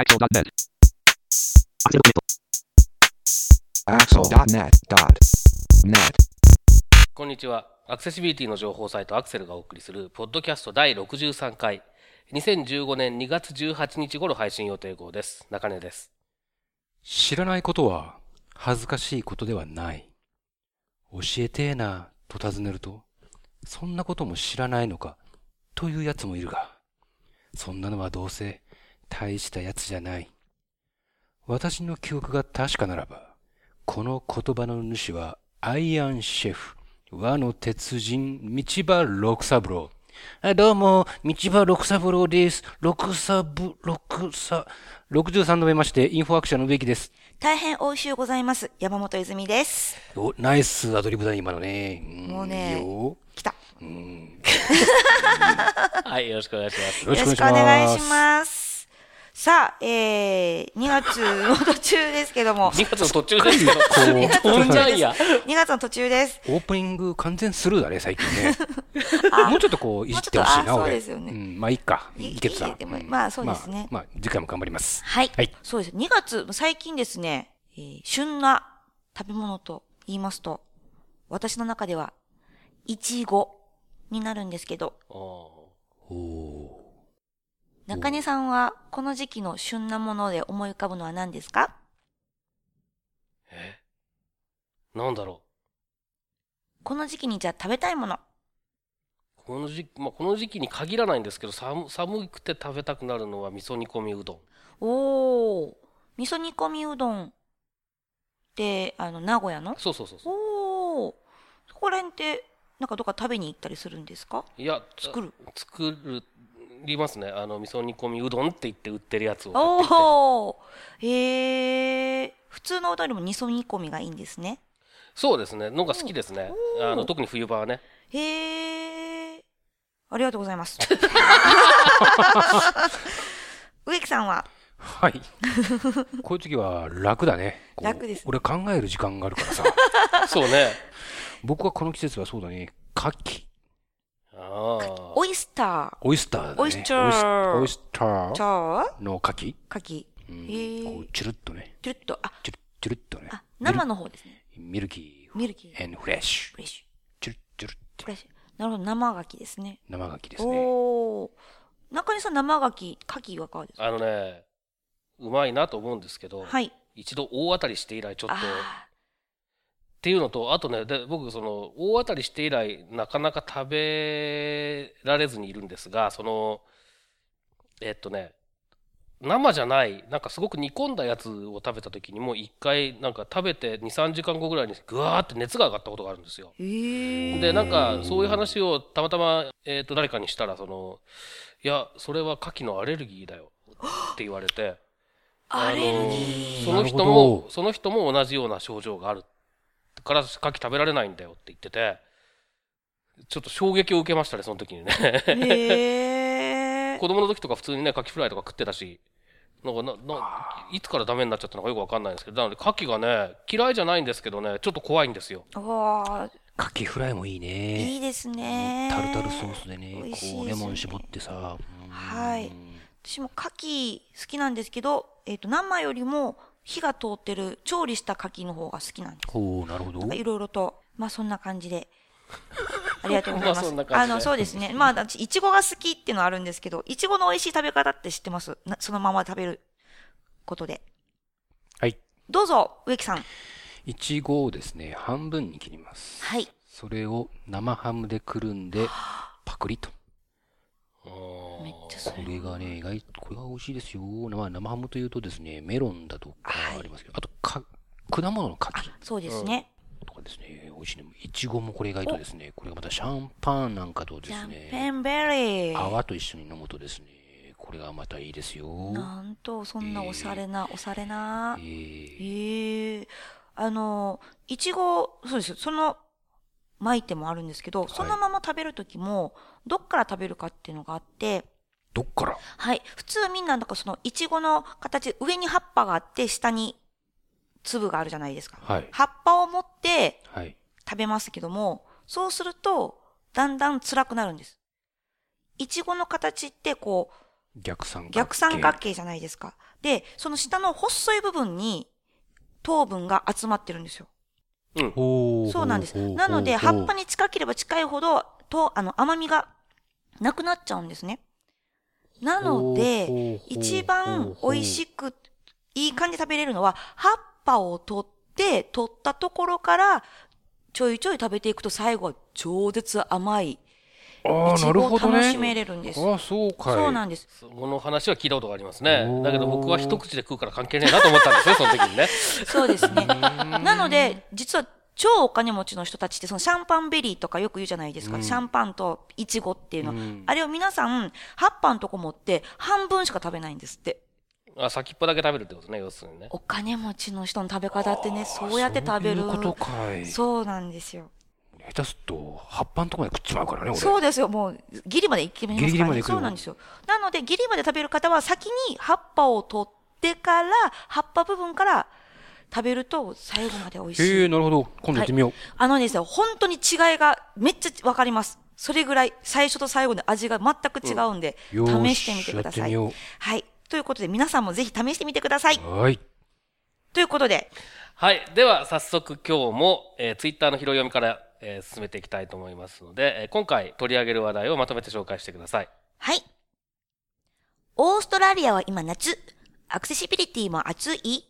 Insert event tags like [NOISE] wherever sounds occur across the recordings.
Axel.net. Axel.net.net. こんにちは。アクセシビリティの情報サイトアクセルがお送りするポッドキャスト第63回2015年2月18日頃配信予定号です。中根です。知らないことは恥ずかしいことではない。教えてえな、と尋ねると、そんなことも知らないのか、というやつもいるが、そんなのはどうせ大したやつじゃない。私の記憶が確かならば、この言葉の主はアイアンシェフ、和の鉄人、道場六三郎。あどうも、道場六三郎です。六三部、六三、63度目まして、インフォアクションの植木です。大変美味しゅうございます。山本泉です。お、ナイスアドリブだ、今のね。んもうねいいよ来た。うん [LAUGHS] はい、よろしくお願いします。よろしくお願いします。さあ、えー、2月の途中ですけども、[LAUGHS] 2月の途中ですけど、こ飛んじゃいや。2月の途中です。う、オープニング完全スルーだね、最近ね。[LAUGHS] もうちょっとこう、いじってほしいな、俺。そうですよねん、まあいいか。いいけてた。まあそうですねまあ、まあ次回も頑張ります。はい。はいそうです。2月、最近ですね、えー旬な食べ物と言いますと、私の中では、いちごになるんですけど、おおー中根さんはこの時期の旬なもので思い浮かぶのは何ですか？ーえ？なんだろこの時期にじゃあ食べたいもの。う。この時期、まあ、この時期に限らないんですけど、寒寒くて食べたくなるのは味噌煮込みうどん。おー、味噌煮込みうどんって、あの、名古屋の？そうそうそうそう。おー、そこら辺って、なんかどっか食べに行ったりするんですか？いや、作る作りますね。あの、味噌煮込みうどんって言って売ってるやつを買ってきて。おー、へー、普通のうどんよりも味噌煮込みがいいんですね。そうですね。のが好きですね。あの、特に冬場はね。へー、ありがとうございます。[LAUGHS] 植木さんは、はい。こういう時は楽だね。楽ですね俺考える時間があるからさ。[LAUGHS] そうね。僕はこの季節はそうだね。牡蠣。オイスタオイスターだね。オイスターオイスター、チーャー、の牡蠣。カキ、うんこうチュルッとね。チュルッと、あ、チュルッ、チュルッとねあ、。生の方ですね。ミルキー。ミルキー、and フレッシュフ。レッシュ。チュルッ、チュルッってフレッシュ。なるほど、生牡蠣ですね。生牡蠣ですね。おー。中根さん、生牡蠣、牡蠣はいかがですか？あのね、うまいなと思うんですけど、はい。一度大当たりして以来ちょっと、っあていうのと、あとね、で僕、その、大当たりして以来、なかなか食べられずにいるんですが、その、えっとね、生じゃない、なんかすごく煮込んだやつを食べた時にもう一回、なんか食べて2、3時間後ぐらいにぐわーって熱が上がったことがあるんですよ。で、なんか、そういう話をたまたま、えっ、と、誰かにしたら、その、いや、それは牡蠣のアレルギーだよ。って言われて、[GASPS] アレルギあのー。その人も、どその人も同じような症状がある。から、牡蠣食べられないんだよって言ってて、ちょっと衝撃を受けましたね、その時にね。へー。子供の時とか普通にね、牡蠣フライとか食ってたし、なんかな、な、いつからダメになっちゃったのかよくわかんないんですけど、なので、牡蠣がね、嫌いじゃないんですけどね、ちょっと怖いんですよ。あー、牡蠣フライもいいね。いいですね。タルタルソースでね、美味しいこうレモン絞ってさ。うんはい私も牡蠣好きなんですけど、えっ、と、生よりも火が通ってる調理した牡蠣の方が好きなんです。ほう、なるほど。いろいろと、まあそんな感じで。[LAUGHS] ありがとうございます。まあそんな感じでの、そうですね。まあ、私、いちごが好きっていうのはあるんですけど、いちごの美味しい食べ方って知ってます？なそのまま食べることで。はい。どうぞ、植木さん。いちごをですね、半分に切ります。はい。それを生ハムでくるんで、[GASPS] パクリと。めっちゃそこれ。れがね、意外と、これが美味しいですよ。まあ、生ハムというとですね、メロンだとかありますけど、あとか、果物の柿そうですね。とかですね、美味しいね。いちごもこれ意外とですね、これがまたシャンパンなんかとですね、ンペンベリー。泡と一緒に飲むとですね、これがまたいいですよ。なんと、そんなおしゃれな、おしゃれなえ。ーへえ。あの、いちご、そうです。その、巻いてもあるんですけど、そのまま食べるときも、どっから食べるかっていうのがあって、どっから？はい。普通みんな、なんかその、いちごの形、上に葉っぱがあって、下に粒があるじゃないですか。はい。葉っぱを持ってはい。食べますけども、そうすると、だんだん辛くなるんです。いちごの形って、こう、逆三角形。逆三角形じゃないですか。で、その下の細い部分に糖分が集まってるんですよ。うん。そうなんです。なので、葉っぱに。に近ければ近いほど、と、あの、甘みがなくなっちゃうんですね。なので、一番美味しく、いい感じで食べれるのは、葉っぱを取って、取ったところから、ちょいちょい食べていくと最後は超絶甘い、ああ、いちごをなるほど楽しめね。れるんです。ああ、そうかい。そうなんです。その話は聞いたことがありますねだけど僕は一口で食うから関係ねえなと思ったんですね、[LAUGHS] その時にね。そうですね。なので、実は超お金持ちの人たちって、そのシャンパンベリーとかよく言うじゃないですか。うんシャンパンとイチゴっていうの。うんあれを皆さん、葉っぱのとこ持って半分しか食べないんですって。あ先っぽだけ食べるってことね、要するにね。お金持ちの人の食べ方ってね、そうやって食べる。そういうことかい。そうなんですよ。下手すると、葉っぱのとこまで食っちまうからね、俺。そうですよ。もう、ギリまでいきますから、ね。ギリギリまでそうなんですよ。なので、ギリまで食べる方は先に葉っぱを取ってから、葉っぱ部分から食べると最後まで美味しい。へえ、なるほど。今度やってみよう。あのですね、本当に違いがめっちゃわかります。それぐらい、最初と最後で味が全く違うんで、よー試してみてください。はい。ということで、皆さんもぜひ試してみてください。う。はい。ということで、はい。では、早速今日も、えー、ツイッターの拾い読みから、えー進めていきたいと思いますので、えー今回取り上げる話題をまとめて紹介してください。はい。オーストラリアは今夏。アクセシビリティも暑い。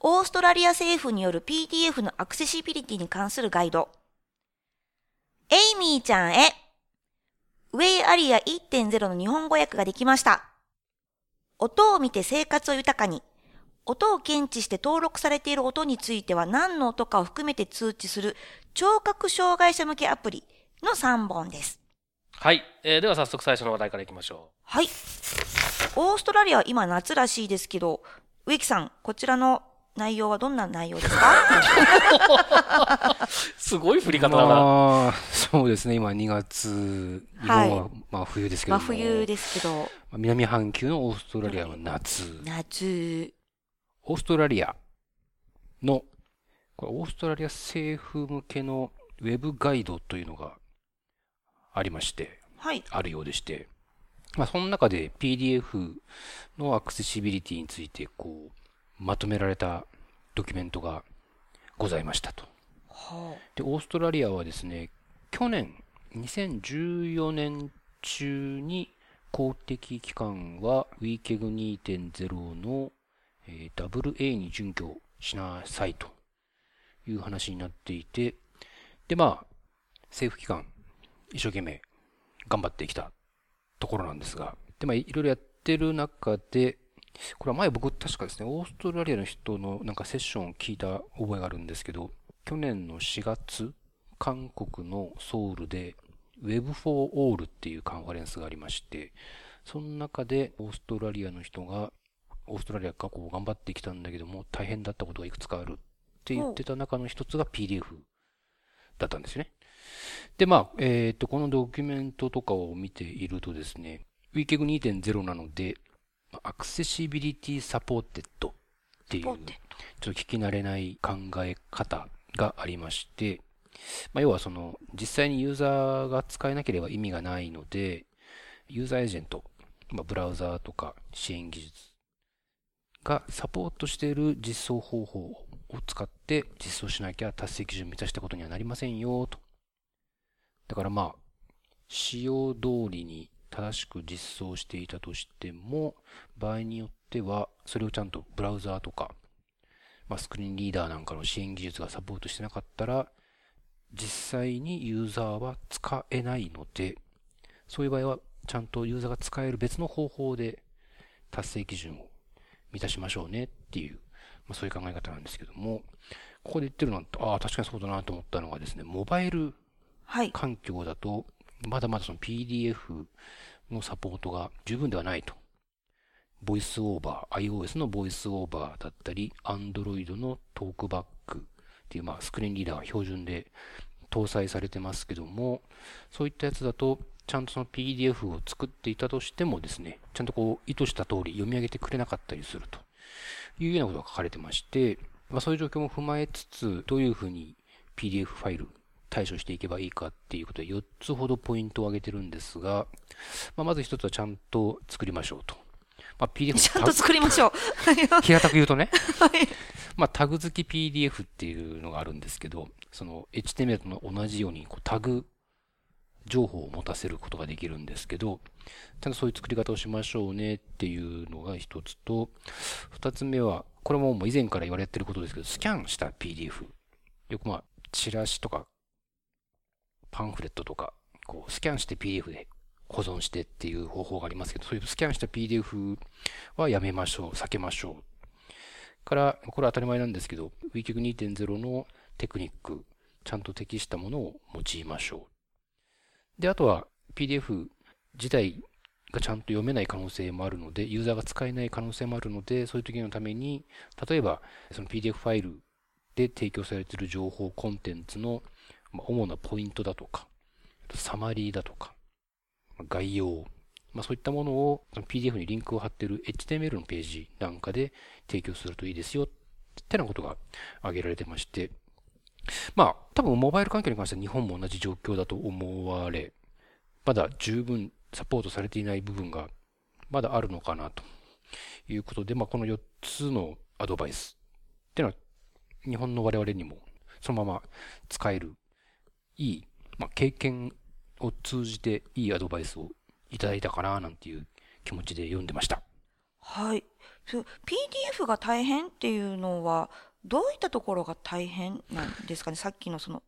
オーストラリア政府による PDF のアクセシビリティに関するガイド。エイミーちゃんへ。ウェイアリア1.0の日本語訳ができました。音を見て生活を豊かに。音を検知して登録されている音については何の音かを含めて通知する聴覚障害者向けアプリの3本です。はい。えーでは早速最初の話題からいきましょはい。オーストラリアは今夏らしいですけど、植木さん、こちらの内容はどんな内容ですか？う。[LAUGHS] すごい振り方だな。まあ、そうですね。今2月、日はい本はまあ冬ですけど真も。冬ですけど、まあ南半球のオーストラリアは夏。夏。オーストラリアの、これオーストラリア政府向けのウェブガイドというのがありまして、はい。あるようでして、まあその中で PDF のアクセシビリティについてこう、まとめられたドキュメントがございましたと。はで、オーストラリアはですね、去年、2014年中に公的機関は WeKeg2.0 の、えー WA に準拠しなさいという話になっていて、で、まあ、政府機関、一生懸命頑張ってきたところなんですが、で、まあ、いろいろやってる中で、これは前僕確かですね、オーストラリアの人のなんかセッションを聞いた覚えがあるんですけど、去年の4月、韓国のソウルで Web for All っていうカンファレンスがありまして、その中でオーストラリアの人が、オーストラリアがこう頑張ってきたんだけども、大変だったことがいくつかあるって言ってた中の一つが PDF だったんですよね。で、まあ、えっ、と、このドキュメントとかを見ているとですね、WCAG 2.0 なので、 accessibility supported っていう、ちょっと聞き慣れない考え方がありまして、まあ、要はその、実際にユーザーが使えなければ意味がないので、ユーザーエージェント、まあ、ブラウザーとか支援技術がサポートしている実装方法を使って実装しなきゃ達成基準を満たしたことにはなりませんよ、と。だからまあ、使用通りに正しく実装していたとしても、場合によっては、それをちゃんとブラウザーとか、まあ、スクリーンリーダーなんかの支援技術がサポートしてなかったら、実際にユーザーは使えないので、そういう場合は、ちゃんとユーザーが使える別の方法で達成基準を満たしましょうねっていう、まあ、そういう考え方なんですけども、ここで言ってるのは、ああ、確かにそうだなと思ったのがですね、モバイルはい。環境だと、まだまだその PDF のサポートが十分ではないと。ボイスオーバー、iOS のボイスオーバーだったり、Android のトークバックっていう、まあ、スクリーンリーダーが標準で搭載されてますけども、そういったやつだと、ちゃんとその PDF を作っていたとしてもですね、ちゃんとこう意図した通り読み上げてくれなかったりするというようなことが書かれてまして、まあ、そういう状況も踏まえつつ、どういうふうに PDF ファイル対処していけばいいかっていうことで4つほどポイントを挙げてるんですが、まあ、まず1つはちゃんと作りましょうと。ままあ、PDF ちゃんと作りましょう。[LAUGHS] 平たく言うとね、はい。まあ、タグ付き PDF っていうのがあるんですけど、その HTML と同じようにこうタグ情報を持たせることができるんですけど、ちゃんとそういう作り方をしましょうねっていうのが一つと、二つ目は、これももう以前から言われてることですけど、スキャンした PDF。よくまあ、チラシとか、パンフレットとか、こう、スキャンして PDF で保存してっていう方法がありますけど、そういうスキャンした PDF はやめましょう、避けましょう。から、これは当たり前なんですけど、WeCube 2.0のテクニック、ちゃんと適したものを用いましょう。で、あとは PDF 自体がちゃんと読めない可能性もあるので、ユーザーが使えない可能性もあるので、そういう時のために、例えば、その PDF ファイルで提供されている情報コンテンツの主なポイントだとか、サマリーだとか、概要、まあ、そういったものを PDF にリンクを貼っている HTML のページなんかで提供するといいですよってなことが挙げられてまして、まあ、多分モバイル環境に関しては日本も同じ状況だと思われ、まだ十分サポートされていない部分がまだあるのかなということで、まあ、この4つのアドバイスっていうのは日本の我々にもそのまま使えるいい、まあ、経験を通じていいアドバイスをいただいたかななんていう気持ちで読んでました。はい。PDF が大変っていうのは、どういったところが大変なんですかね？さっきのその、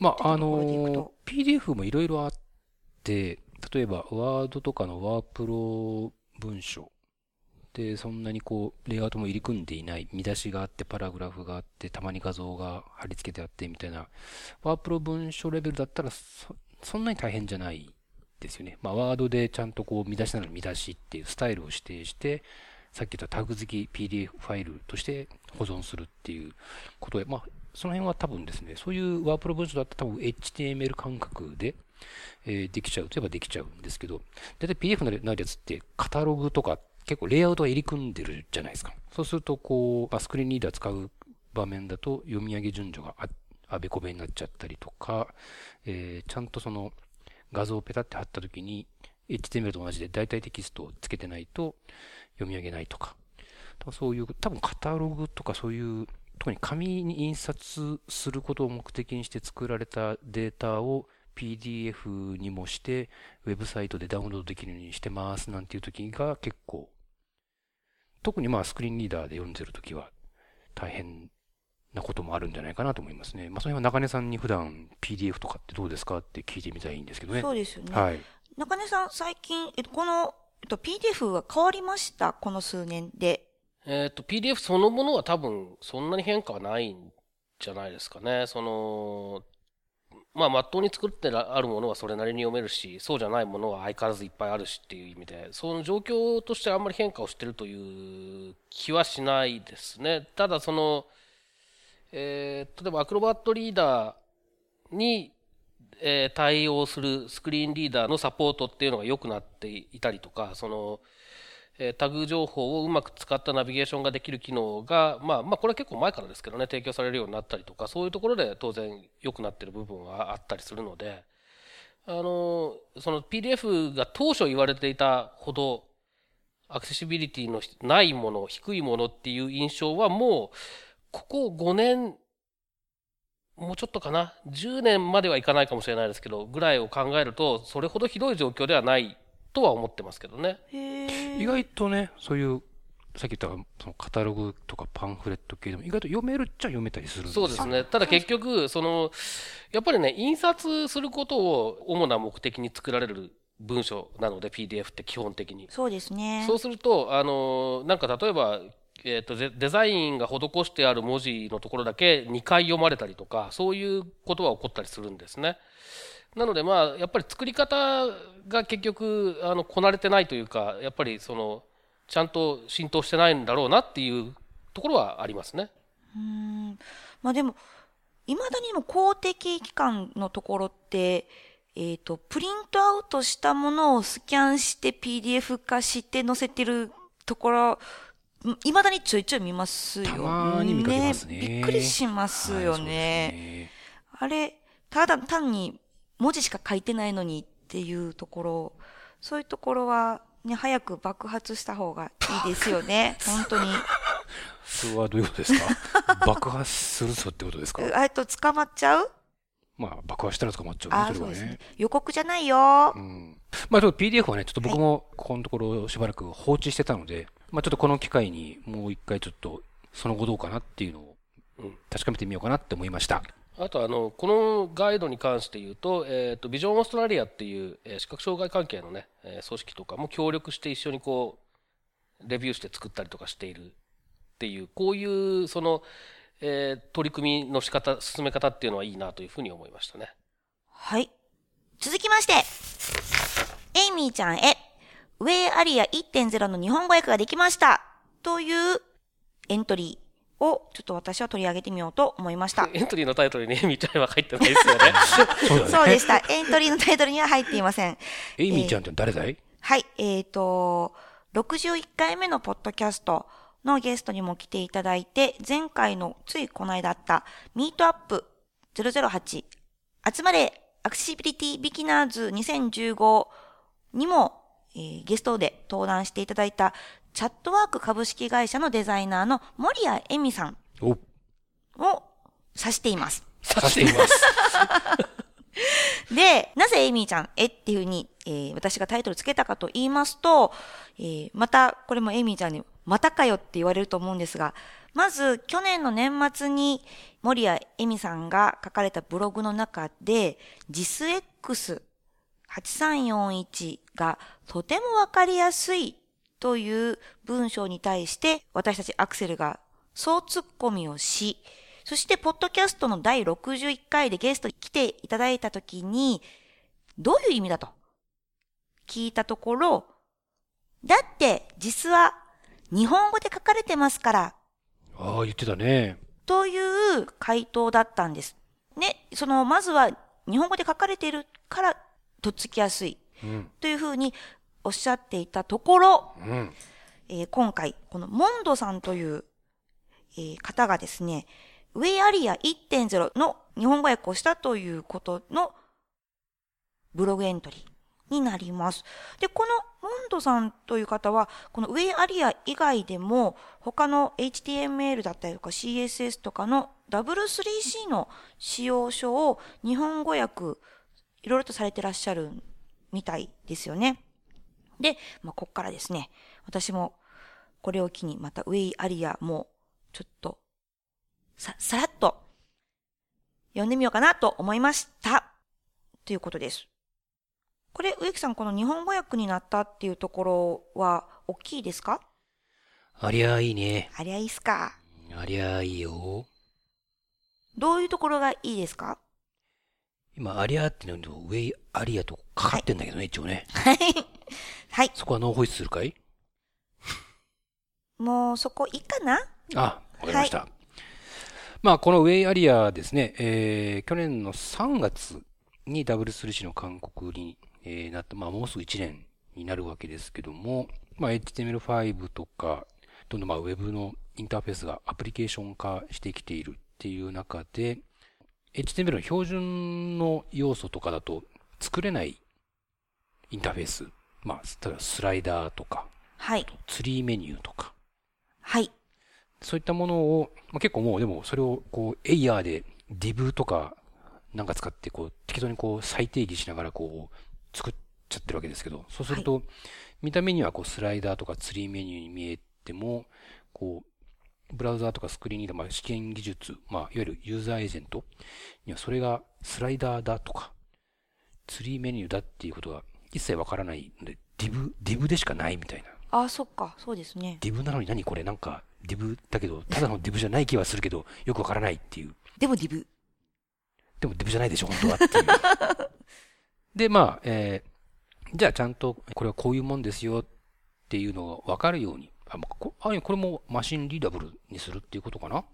まあ、あの。PDF もいろいろあって、例えば、ワードとかのワープロ文書で、そんなにこう、レイアウトも入り組んでいない、見出しがあって、パラグラフがあって、たまに画像が貼り付けてあって、みたいな、ワープロ文書レベルだったら、そ、そんなに大変じゃないですよね。まあ、ワードでちゃんとこう、見出しなら見出しっていうスタイルを指定して、さっき言ったタグ付き PDF ファイルとして保存するっていうことで、まあ、その辺は多分ですね、そういうワープロ文書だったら多分 HTML 感覚で、えできちゃうといえばできちゃうんですけど、大体 PDF になるやつってカタログとか結構レイアウトが入り組んでるじゃないですか。そうするとこう、ま、スクリーンリーダー使う場面だと読み上げ順序があべこべになっちゃったりとか、えちゃんとその画像をペタって貼った時に HTML と同じで大体テキストをつけてないと読み上げないとか、多分そういう、多分カタログとかそういう、特に紙に印刷することを目的にして作られたデータを PDF にもして、ウェブサイトでダウンロードできるようにしてますなんていう時が結構、特にまあスクリーンリーダーで読んでる時は大変なこともあるんじゃないかなと思いますね。まあその辺は中根さんに普段 PDF とかってどうですかって聞いてみたいんですけどね。そうですよね。はい。中根さん、最近、えっと、この、えっと、PDF は変わりました？この数年で。えっ、と、PDF そのものは多分そんなに変化はないんじゃないですかね。その、まあ、まっとうに作ってあるものはそれなりに読めるし、そうじゃないものは相変わらずいっぱいあるしっていう意味で、その状況としてあんまり変化をしてるという気はしないですね。ただ、その、えー例えばアクロバットリーダーに、え対応するスクリーンリーダーのサポートっていうのが良くなっていたりとか、その、えタグ情報をうまく使ったナビゲーションができる機能が、まあ、まあ、これは結構前からですけどね、提供されるようになったりとか、そういうところで当然良くなってる部分はあったりするので、あの、その PDF が当初言われていたほど、アクセシビリティのないもの、低いものっていう印象はもう、ここ5年、もうちょっとかな、10年まではいかないかもしれないですけど、ぐらいを考えると、それほどひどい状況ではないとは思ってますけどね。意外とね、そういう、さっき言ったそのカタログとかパンフレット系でも意外と読めるっちゃ読めたりするんですよそうですね。ただ結局、その、やっぱりね、印刷することを主な目的に作られる文章なので、PDF って基本的に。そうですね。そうすると、あの、なんか例えば、えー、とデザインが施してある文字のところだけ2回読まれたりとかそういうことは起こったりするんですね。なのでまあやっぱり作り方が結局あのこなれてないというかやっぱりそのちゃんと浸透してないんだろうなっていうところはありますね。うん。まあでも、いまだにも公的機関のところって、えっ、と、プリントアウトしたものをスキャンして PDF 化して載せてるところ、いまだにちょいちょい見ますよね。たまーに見かけますねびっくりしますよはいね。あれ、ただ単に文字しか書いてないのにっていうところ、そういうところはね、早く爆発した方がいいですよね。[LAUGHS] 本当に。それはどういうことですか？[LAUGHS] 爆発するぞってことですか？えっと、捕まっちゃう？まあ、爆破したら捕まっちゃうね、あそれはねそうですね。。予告じゃないよう。ん。まあ、ちょっと PDF はね、ちょっと僕もここのところしばらく放置してたので、まあ、ちょっとこの機会にもう一回ちょっと、その後どうかなっていうのをうん確かめてみようかなって思いました。あとあの、このガイドに関して言うと、えっ、と、ビジョンオーストラリアっていう、えー視覚障害関係のね、えー組織とかも協力して一緒にこう、レビューして作ったりとかしているっていう、こういう、その、えー取り組みの仕方、進め方っていうのはいいなというふうに思いましたね。はい。続きまして、エイミーちゃんへ、ウェイアリア1.0の日本語訳ができました。というエントリーをちょっと私は取り上げてみようと思いました。[LAUGHS] エントリーのタイトルにエミちゃんは入ってないですよね。[LAUGHS] そうだね。そうでした。エントリーのタイトルには入っていません。エイミーちゃんって誰だい、はい、えっ、と、61回目のポッドキャストのゲストにも来ていただいて、前回のついこの間あったミートアップ008集まれアクセシビリティビギナーズ2015にも、えーゲストで登壇していただいたチャットワーク株式会社のデザイナーの森谷恵美さんお、を指しています。指しています。[LAUGHS] で、なぜエイミーちゃん、えっていうふうに、えー私がタイトルつけたかと言いますと、えーまた、これもエイミーちゃんに、またかよって言われると思うんですが、まず、去年の年末に、森谷恵美さんが書かれたブログの中で、JISX8341 がとてもわかりやすいという文章に対して、私たちアクセルが総ツッコミをし、そして、ポッドキャストの第61回でゲストに来ていただいたときに、どういう意味だと？聞いたところ、だって実は日本語で書かれてますから、ああ、言ってたね。という回答だったんです。ね、その、まずは日本語で書かれているから、とっつきやすいうん。というふうにおっしゃっていたところ、うん。えー今回、このモンドさんという、えー方がですね、ウェイアリア1.0の日本語訳をしたということのブログエントリーになります。で、このモンドさんという方は、このウェイアリア以外でも、他の HTML だったりとか CSS とかの W3C の使用書を日本語訳、いろいろとされてらっしゃるみたいですよね。で、まあ、こっからですね、私もこれを機にまたウェイアリアもちょっとさ、さらっと読んでみようかなと思いました。ということです。これ、植木さん、この日本語訳になったっていうところは大きいですか？ありゃあいいね。ありゃいいっすか？ありゃあいいよ。どういうところがいいですか？今、アリアってのとウェイアリアとかかってんだけどね、一応ね。はい。はい。そこはノーホイッスルかい？もうそこいいかな？あ、わかりました。まあ、このウェイアリアですね、えー、去年の3月に W3C の勧告に、えーなって、まあ、もうすぐ1年になるわけですけども、まあ、HTML5 とか、どんどんまあ、ウェブのインターフェースがアプリケーション化してきているっていう中で、HTML の標準の要素とかだと作れないインターフェース、まあ、例えばスライダーとか、はい。ツリーメニューとか、はい。そういったものを、まあ、結構もうでもそれをこう、エイヤーで div とかなんか使ってこう、適当にこう再定義しながらこう、作っちゃってるわけですけど、そうすると、見た目にはこうスライダーとかツリーメニューに見えても、こう、ブラウザーとかスクリーンリーダー、まあ、試験技術、まあ、いわゆるユーザーエージェントにはそれがスライダーだとか、ツリーメニューだっていうことが一切わからないので、div、div でしかないみたいな。あ、そっか。そうですね。 div なのに何これ？なんか、 div だけど、[LAUGHS] ただの div じゃない気はするけど、よくわからないっていう。でも div。でも div じゃないでしょ、本当はっていう。[LAUGHS] で、まあ、えーじゃあちゃんと、これはこういうもんですよっていうのがわかるように。あ、まあこあこれも machine readable にするっていうことかな？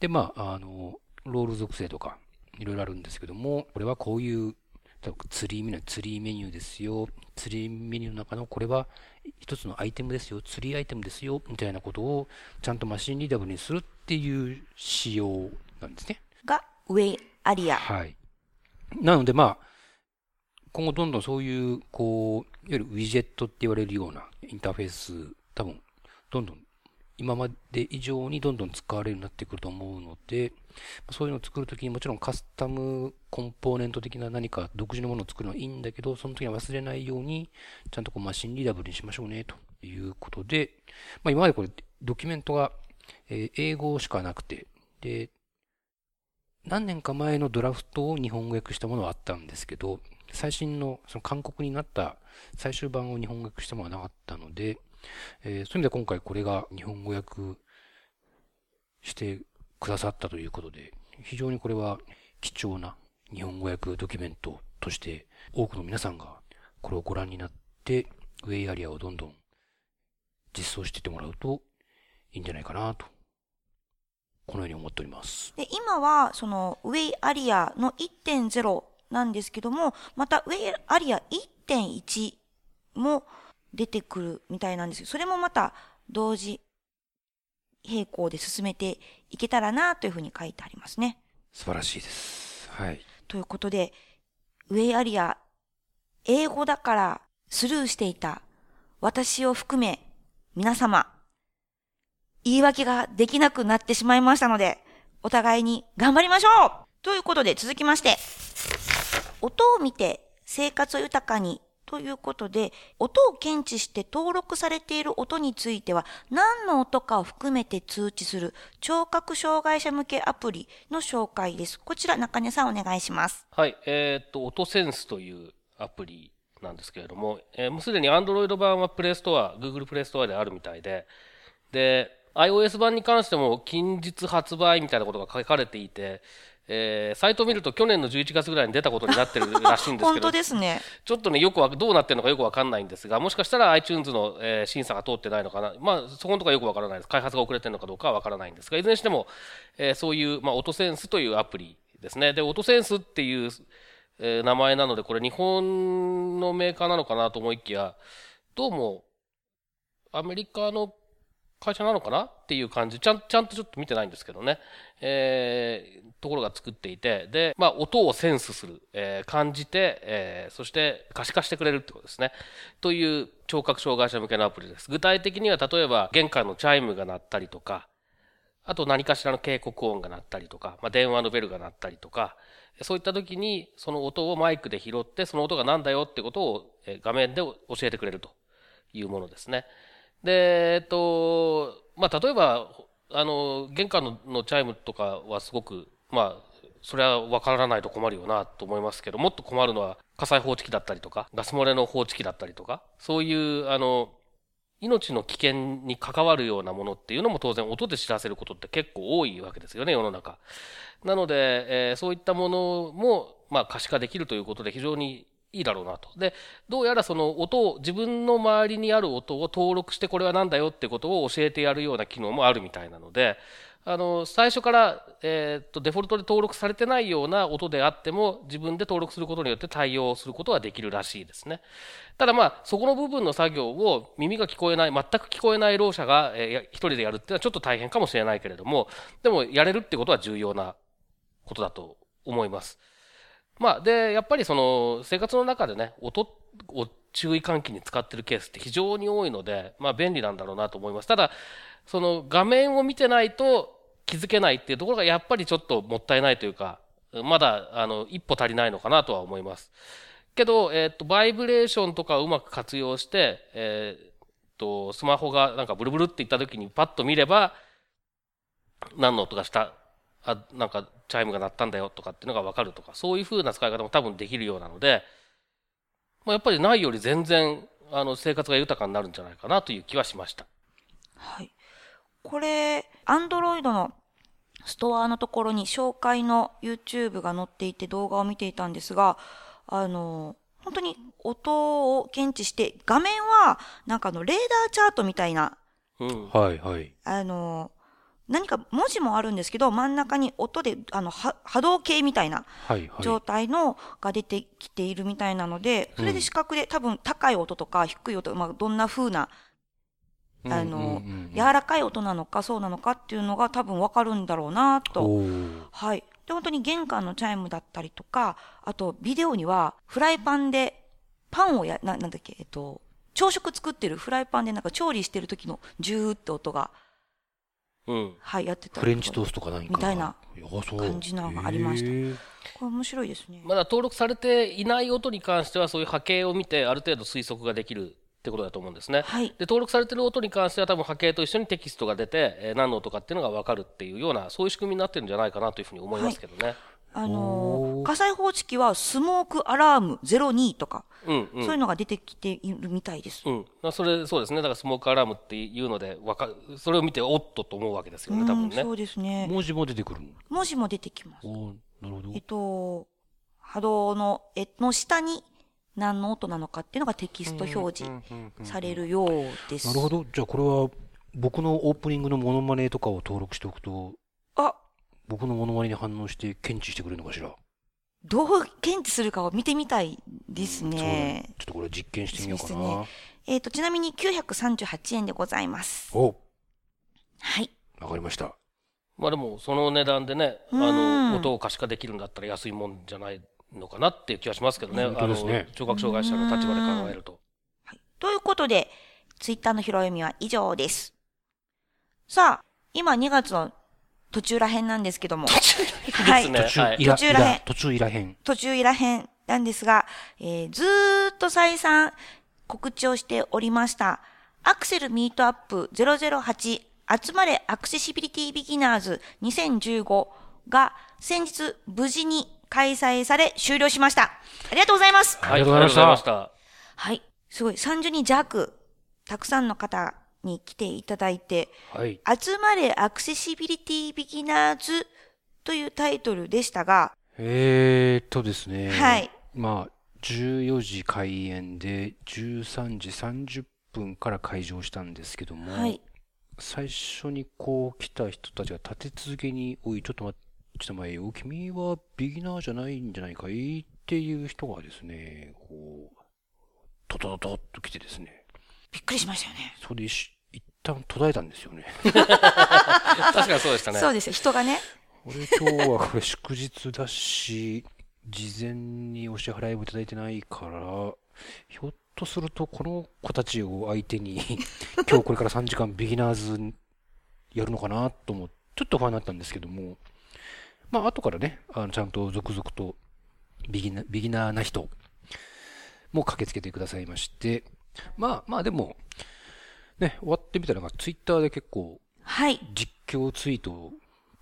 で、まあ、あの、ロール属性とか、いろいろあるんですけども、これはこういう、ツリーメニュー、ツリーメニューですよ。ツリーメニューの中のこれは一つのアイテムですよ。ツリーアイテムですよ。みたいなことをちゃんとマシンリーダブルにするっていう仕様なんですね。が、ウェイアリア。はい。なのでまあ、今後どんどんそういう、こう、いわゆるウィジェットって言われるようなインターフェース、多分、どんどん、今まで以上にどんどん使われるようになってくると思うので、そういうのを作るときにもちろんカスタムコンポーネント的な何か独自のものを作るのはいいんだけど、その時は忘れないように、ちゃんとこうマシンリーダブルにしましょうね、ということで、まあ今までこれドキュメントが、え英語しかなくて、で、何年か前のドラフトを日本語訳したものはあったんですけど、最新のその韓国になった最終版を日本語訳したものはなかったので、えーそういう意味で今回これが日本語訳してくださったということで、非常にこれは貴重な日本語訳ドキュメントとして多くの皆さんがこれをご覧になって、ウェイアリアをどんどん実装していってもらうといいんじゃないかなと、このように思っております。で、今は、その、ウェイアリアの1.0なんですけども、また、ウェイアリア1.1も出てくるみたいなんですけど、それもまた、同時並行で進めていけたらな、というふうに書いてありますね。素晴らしいです。はい。ということで、ウェイアリア、英語だからスルーしていた私を含め皆様、言い訳ができなくなってしまいましたので、お互いに頑張りましょうということで続きまして、音を見て生活を豊かにということで、音を検知して登録されている音については、何の音かを含めて通知する聴覚障害者向けアプリの紹介です。こちら中根さんお願いします。はい、えっ、と、音センスというアプリなんですけれども、えーもうすでに Android 版はプレイストア、Google プレイストアであるみたいで、で、iOS 版に関しても近日発売みたいなことが書かれていて、えーサイトを見ると去年の11月ぐらいに出たことになってるらしいんです本けど [LAUGHS] 当、ですね。ちょっとね、よくわどうなってるのかよくわかんないんですが、もしかしたら iTunes の、えー審査が通ってないのかな、まあ、そこのところはよくわからないです。開発が遅れてるのかどうかはわからないんですが、いずれにしても、えーそういう、まあ、オトセンスというアプリですね。で、オトセンスっていう、えー名前なので、これ日本のメーカーなのかなと思いきや、どうも、アメリカの会社なのかなっていう感じ。ちゃんちゃんとちょっと見てないんですけどね、えーところが作っていて。で、まあ、音をセンスする、えー感じて、えーそして可視化してくれるってことですね。という聴覚障害者向けのアプリです。具体的には例えば玄関のチャイムが鳴ったりとかあと何かしらの警告音が鳴ったりとか、まあ、電話のベルが鳴ったりとかそういった時にその音をマイクで拾ってその音が何だよってことを画面で教えてくれるというものですね。で、えっと、まあ、例えば、あの、玄関のチャイムとかはすごく、まあ、それは分からないと困るよなと思いますけど、もっと困るのは火災報知器だったりとか、ガス漏れの報知器だったりとか、そういう、あの、命の危険に関わるようなものっていうのも当然音で知らせることって結構多いわけですよね、世の中。なので、えーそういったものも、まあ、可視化できるということで非常にいいだろうなと。で、どうやらその音を、自分の周りにある音を登録してこれは何だよってことを教えてやるような機能もあるみたいなので、あの、最初から、えっと、デフォルトで登録されてないような音であっても、自分で登録することによって対応することができるらしいですね。ただまあ、そこの部分の作業を耳が聞こえない、全く聞こえないろう者が、えーや一人でやるっていうのはちょっと大変かもしれないけれども、でもやれるってことは重要なことだと思います。まあ、で、やっぱりその、生活の中でね、音を注意喚起に使ってるケースって非常に多いので、まあ、便利なんだろうなと思います。ただ、その画面を見てないと気づけないっていうところがやっぱりちょっともったいないというか、まだ、あの、一歩足りないのかなとは思います。けど、えっ、と、バイブレーションとかをうまく活用して、えっ、と、スマホがなんかブルブルって言った時にパッと見れば、何の音がした、あ、なんかチャイムが鳴ったんだよとかっていうのがわかるとか、そういう風な使い方も多分できるようなので、まあ、やっぱりないより全然、あの、生活が豊かになるんじゃないかなという気はしました。はい。これ、アンドロイドのストアのところに紹介の YouTube が載っていて動画を見ていたんですが、あの、本当に音を検知して、画面はなんかあのレーダーチャートみたいな、うん。はい、はい。あの、何か文字もあるんですけど、真ん中に音で、あの、は波動計みたいなはい、はい。状態のが出てきているみたいなので、それで視覚で多分高い音とか低い音、まあ、どんな風なあの、うんうんうん柔らかい音なのかそうなのかっていうのが多分わかるんだろうなと。はい。で、本当に玄関のチャイムだったりとか、あとビデオにはフライパンでパンをや、ななんだっけ、えっと、朝食作ってるフライパンでなんか調理してる時のジューって音が、うん。はい、やってたりとかフレンチトーストか何かみたいな感じなのがありましたこれ面白いですね。まだ登録されていない音に関してはそういう波形を見てある程度推測ができるってことだと思うんですね。はい。で登録されてる音に関しては多分波形と一緒にテキストが出て、えー何の音かっていうのが分かるっていうようなそういう仕組みになってるんじゃないかなというふうに思いますけどね。あの火災報知器はスモークアラーム02とか、うんうん。そういうのが出てきているみたいです。うん、まあそれそうですね。だからスモークアラームっていうのでわかそれを見ておっとと思うわけですよね多分ね。うんそうですね。文字も出てくるの？文字も出てきます。なるほど。えっと、波動の、え、の下に何の音なのかっていうのがテキスト表示されるようです。なるほど。じゃあこれは僕のオープニングのモノマネとかを登録しておくと。あ、僕のモノマネに反応して検知してくれるのかしら？どう検知するかを見てみたいですそうだね。ちょっとこれ実験してみようかな、ですえっと、ちなみに938円でございます。おはい。わかりましたまあでもその値段でねあうんの音を可視化できるんだったら安いもんじゃないのかなっていう気がしますけどね本当ですねあの聴覚障害者の立場で考えると。はい。ということで、ツイッターの拾い読みは以上です。さあ、今2月の途中らへんなんですけども。はい。ですね途中はい途中らへん途中いらへん途中いらへんなんですが、えーずーっと再三告知をしておりました。アクセルミートアップ008集まれアクセシビリティビギナーズ2015が先日無事に開催され終了しました。ありがとうございます。ありがとうございましたはい。すごい。30人弱、たくさんの方に来ていただいて、はい集まれアクセシビリティビギナーズというタイトルでしたが、えーっとですねはい。まあ14時開演で13時30分から開場したんですけども、はい。最初にこう来た人たちが立て続けに「おいちょっと待ってちょっと待てよ君はビギナーじゃないんじゃないかい?」っていう人がですねこうトトトトッと来てですねびっくりしましたよね。それで一一旦途絶えたんですよね [LAUGHS] 確かにそうでしたね。そうですよ。人がね。[LAUGHS] これ今日はこれ祝日だし事前にお支払いもいただいてないからひょっとするとこの子たちを相手に [LAUGHS] 今日これから3時間ビギナーズやるのかなと思ってちょっと不安になったんですけどもまあ後からねあのちゃんと続々とビギナビギナーな人も駆けつけてくださいましてまあまあでもね終わってみたらツイッターで結構はい。実況ツイートを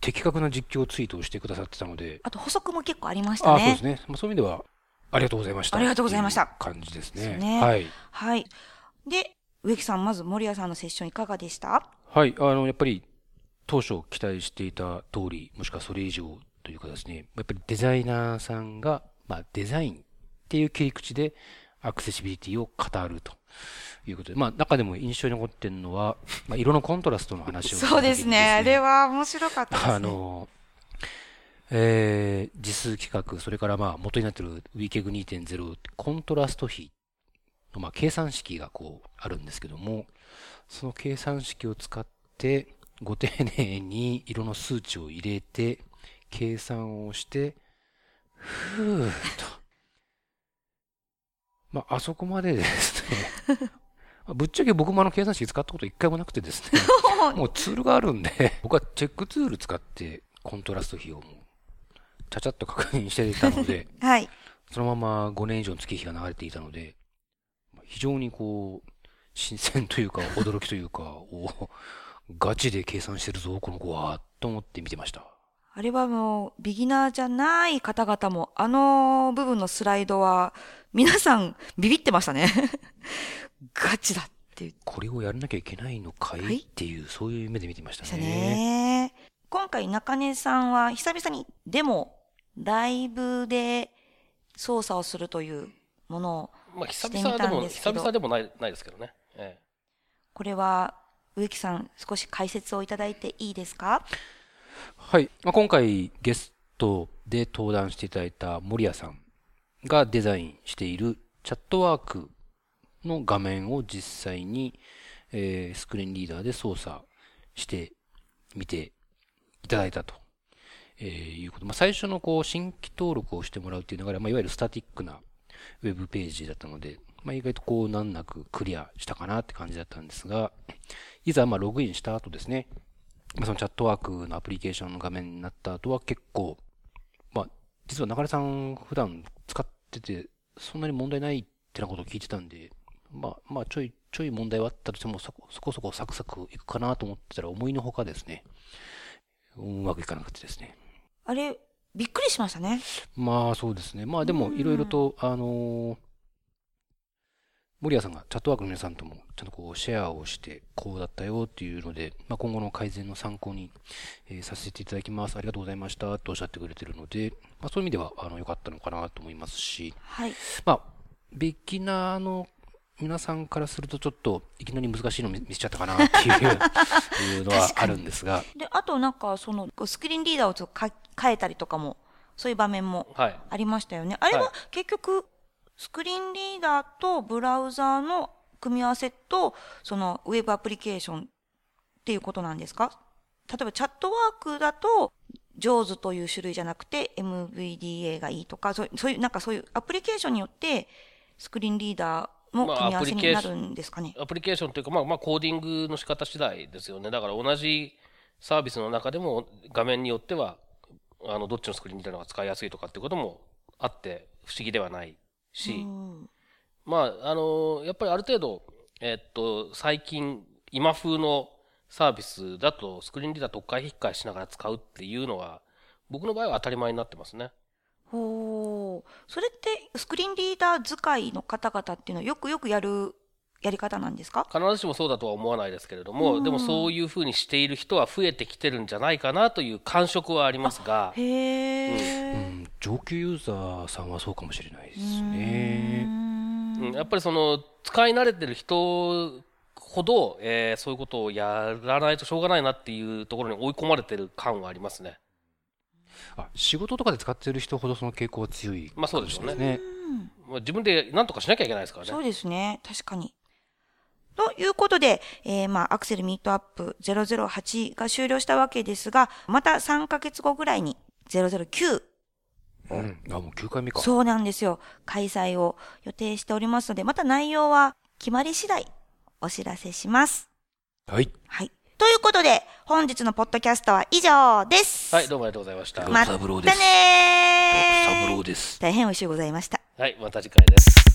的確な実況ツイートをしてくださってたので、あと補足も結構ありましたねあそうです。ね。まあ、そういう意味では、ありがとうございました。ありがとうございました感じですね。ねはい。はい。で、植木さん、まず森谷さんのセッションいかがでした？はい。あの、やっぱり、当初期待していた通り、もしくはそれ以上というかですね、やっぱりデザイナーさんが、まあ、デザインっていう切り口で、アクセシビリティを語るということで、まあ、中でも印象に残ってるのは、まあ、色のコントラストの話をした時にそうですね。あれは面白かったですね。あの、えー、実数規格、それからまあ元になっている WCAG 2.0コントラスト比のまあ計算式がこうあるんですけども、その計算式を使ってご丁寧に色の数値を入れて計算をして、ふーっと。まあ、あそこまでですね。まあぶっちゃけ僕もあの計算式使ったこと一回もなくてですね。[LAUGHS] もうツールがあるんで、僕はチェックツール使ってコントラスト比をもう、ちゃちゃっと確認していたので、[LAUGHS] はい。そのまま5年以上の月日が流れていたので、非常にこう、新鮮というか、驚きというか、おガチで計算してるぞ、この子は、と思って見てました。あれはもう、ビギナーじゃない方々も、あの部分のスライドは、皆さんビビってましたね。[LAUGHS] ガチだってこれをやらなきゃいけないのかはいいっていう、そういう目で見てましたましたね。ね。今回中根さんは久々にデモ、ライブで操作をするというものを、まあ、久してみ々でも、たんですけど久々でもないないですけどね。えこれは植木さん少し解説をいただいていいですか？はい。まあ、今回ゲストで登壇していただいた森谷さんがデザインしているチャットワークの画面を実際に、えースクリーンリーダーで操作してみていただいたと、えーいうこと。まあ、最初のこう、新規登録をしてもらうっていう流れは、まあ、いわゆるスタティックなウェブページだったので、まあ、意外とこう、難なくクリアしたかなって感じだったんですが、いざまログインした後ですね、そのチャットワークのアプリケーションの画面になった後は結構、まあ、実は中根さん普段使ってて、そんなに問題ないってなことを聞いてたんで、まあ、まあ、ちょい、ちょい問題はあったとしても、そこそこそこサクサクいくかなと思ってたら、思いのほかですね、うまくいかなくてですね。あれ、びっくりしましたね。まあ、そうですね。まあ、でも、いろいろと、あのー森谷さんがチャットワークの皆さんともちゃんとこうシェアをしてこうだったよっていうので、まあ、今後の改善の参考に、えーさせていただきます。ありがとうございましたとおっしゃってくれてるので、まあ、そういう意味ではあの良かったのかなと思いますし、はい。まあ、ビギナーの皆さんからするとちょっといきなり難しいの見見せちゃったかなっていう [LAUGHS] いうのはあるんですが、で、あとなんか、その、スクリーンリーダーをちょっとか変えたりとかも、そういう場面もはい。ありましたよね。あれははい結局、スクリーンリーダーとブラウザーの組み合わせと、そのウェブアプリケーションっていうことなんですか？例えばチャットワークだと、JAWS という種類じゃなくて MVDA がいいとか、そういう、なんかそういうアプリケーションによって、スクリーンリーダーもまあ組み合わせになるんですかね？アプリケーションというか、まあ、まあ、コーディングの仕方次第ですよね。だから同じサービスの中でも画面によっては、あの、どっちのスクリーンみたいなのが使いやすいとかっていうこともあって、不思議ではないし、うんまあ、あの、やっぱりある程度、えっと、最近、今風のサービスだと、スクリーンリーダー特化引っ換えしながら使うっていうのは、僕の場合は当たり前になってますね。ほう。それって、スクリーンリーダー使いの方々っていうのはよくよくやるやり方なんですか？必ずしもそうだとは思わないですけれども、でもそういうふうにしている人は増えてきてるんじゃないかなという感触はありますが、へうえ。ん、上級ユーザーさんはそうかもしれないですうね。うんやっぱりその使い慣れてる人ほど、えーそういうことをやらないとしょうがないなっていうところに追い込まれてる感はありますね。あ仕事とかで使ってる人ほどその傾向は強いまあそうですうんまあ、自分で何とかしなきゃいけないですからね。そうですね。確かに。ということで、えー、まあ、アクセルミートアップ008が終了したわけですが、また3ヶ月後ぐらいに009、うん、あ、もう9回目か。そうなんですよ。開催を予定しておりますので、また内容は決まり次第お知らせします。はい。はい。ということで、本日のポッドキャストは以上です。はい、どうもありがとうございました。またねー三郎です。大変美味しゅうございました。はい、また次回です。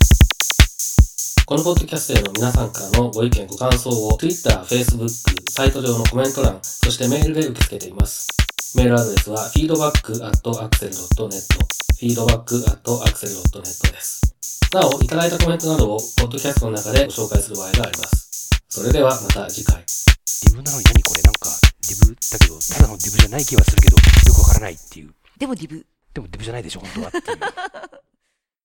このポッドキャストへの皆さんからのご意見、ご感想を Twitter、Facebook、サイト上のコメント欄、そしてメールで受け付けています。メールアドレスは feedback.axel.net feedback.axel.net です。なお、いただいたコメントなどをポッドキャストの中でご紹介する場合があります。それではまた次回。リブなのに何これなんか、リブだけど、ただのリブじゃない気はするけど、よくわからないっていう。でもディブ。でもリブじゃないでしょ、本当はっていう。[LAUGHS]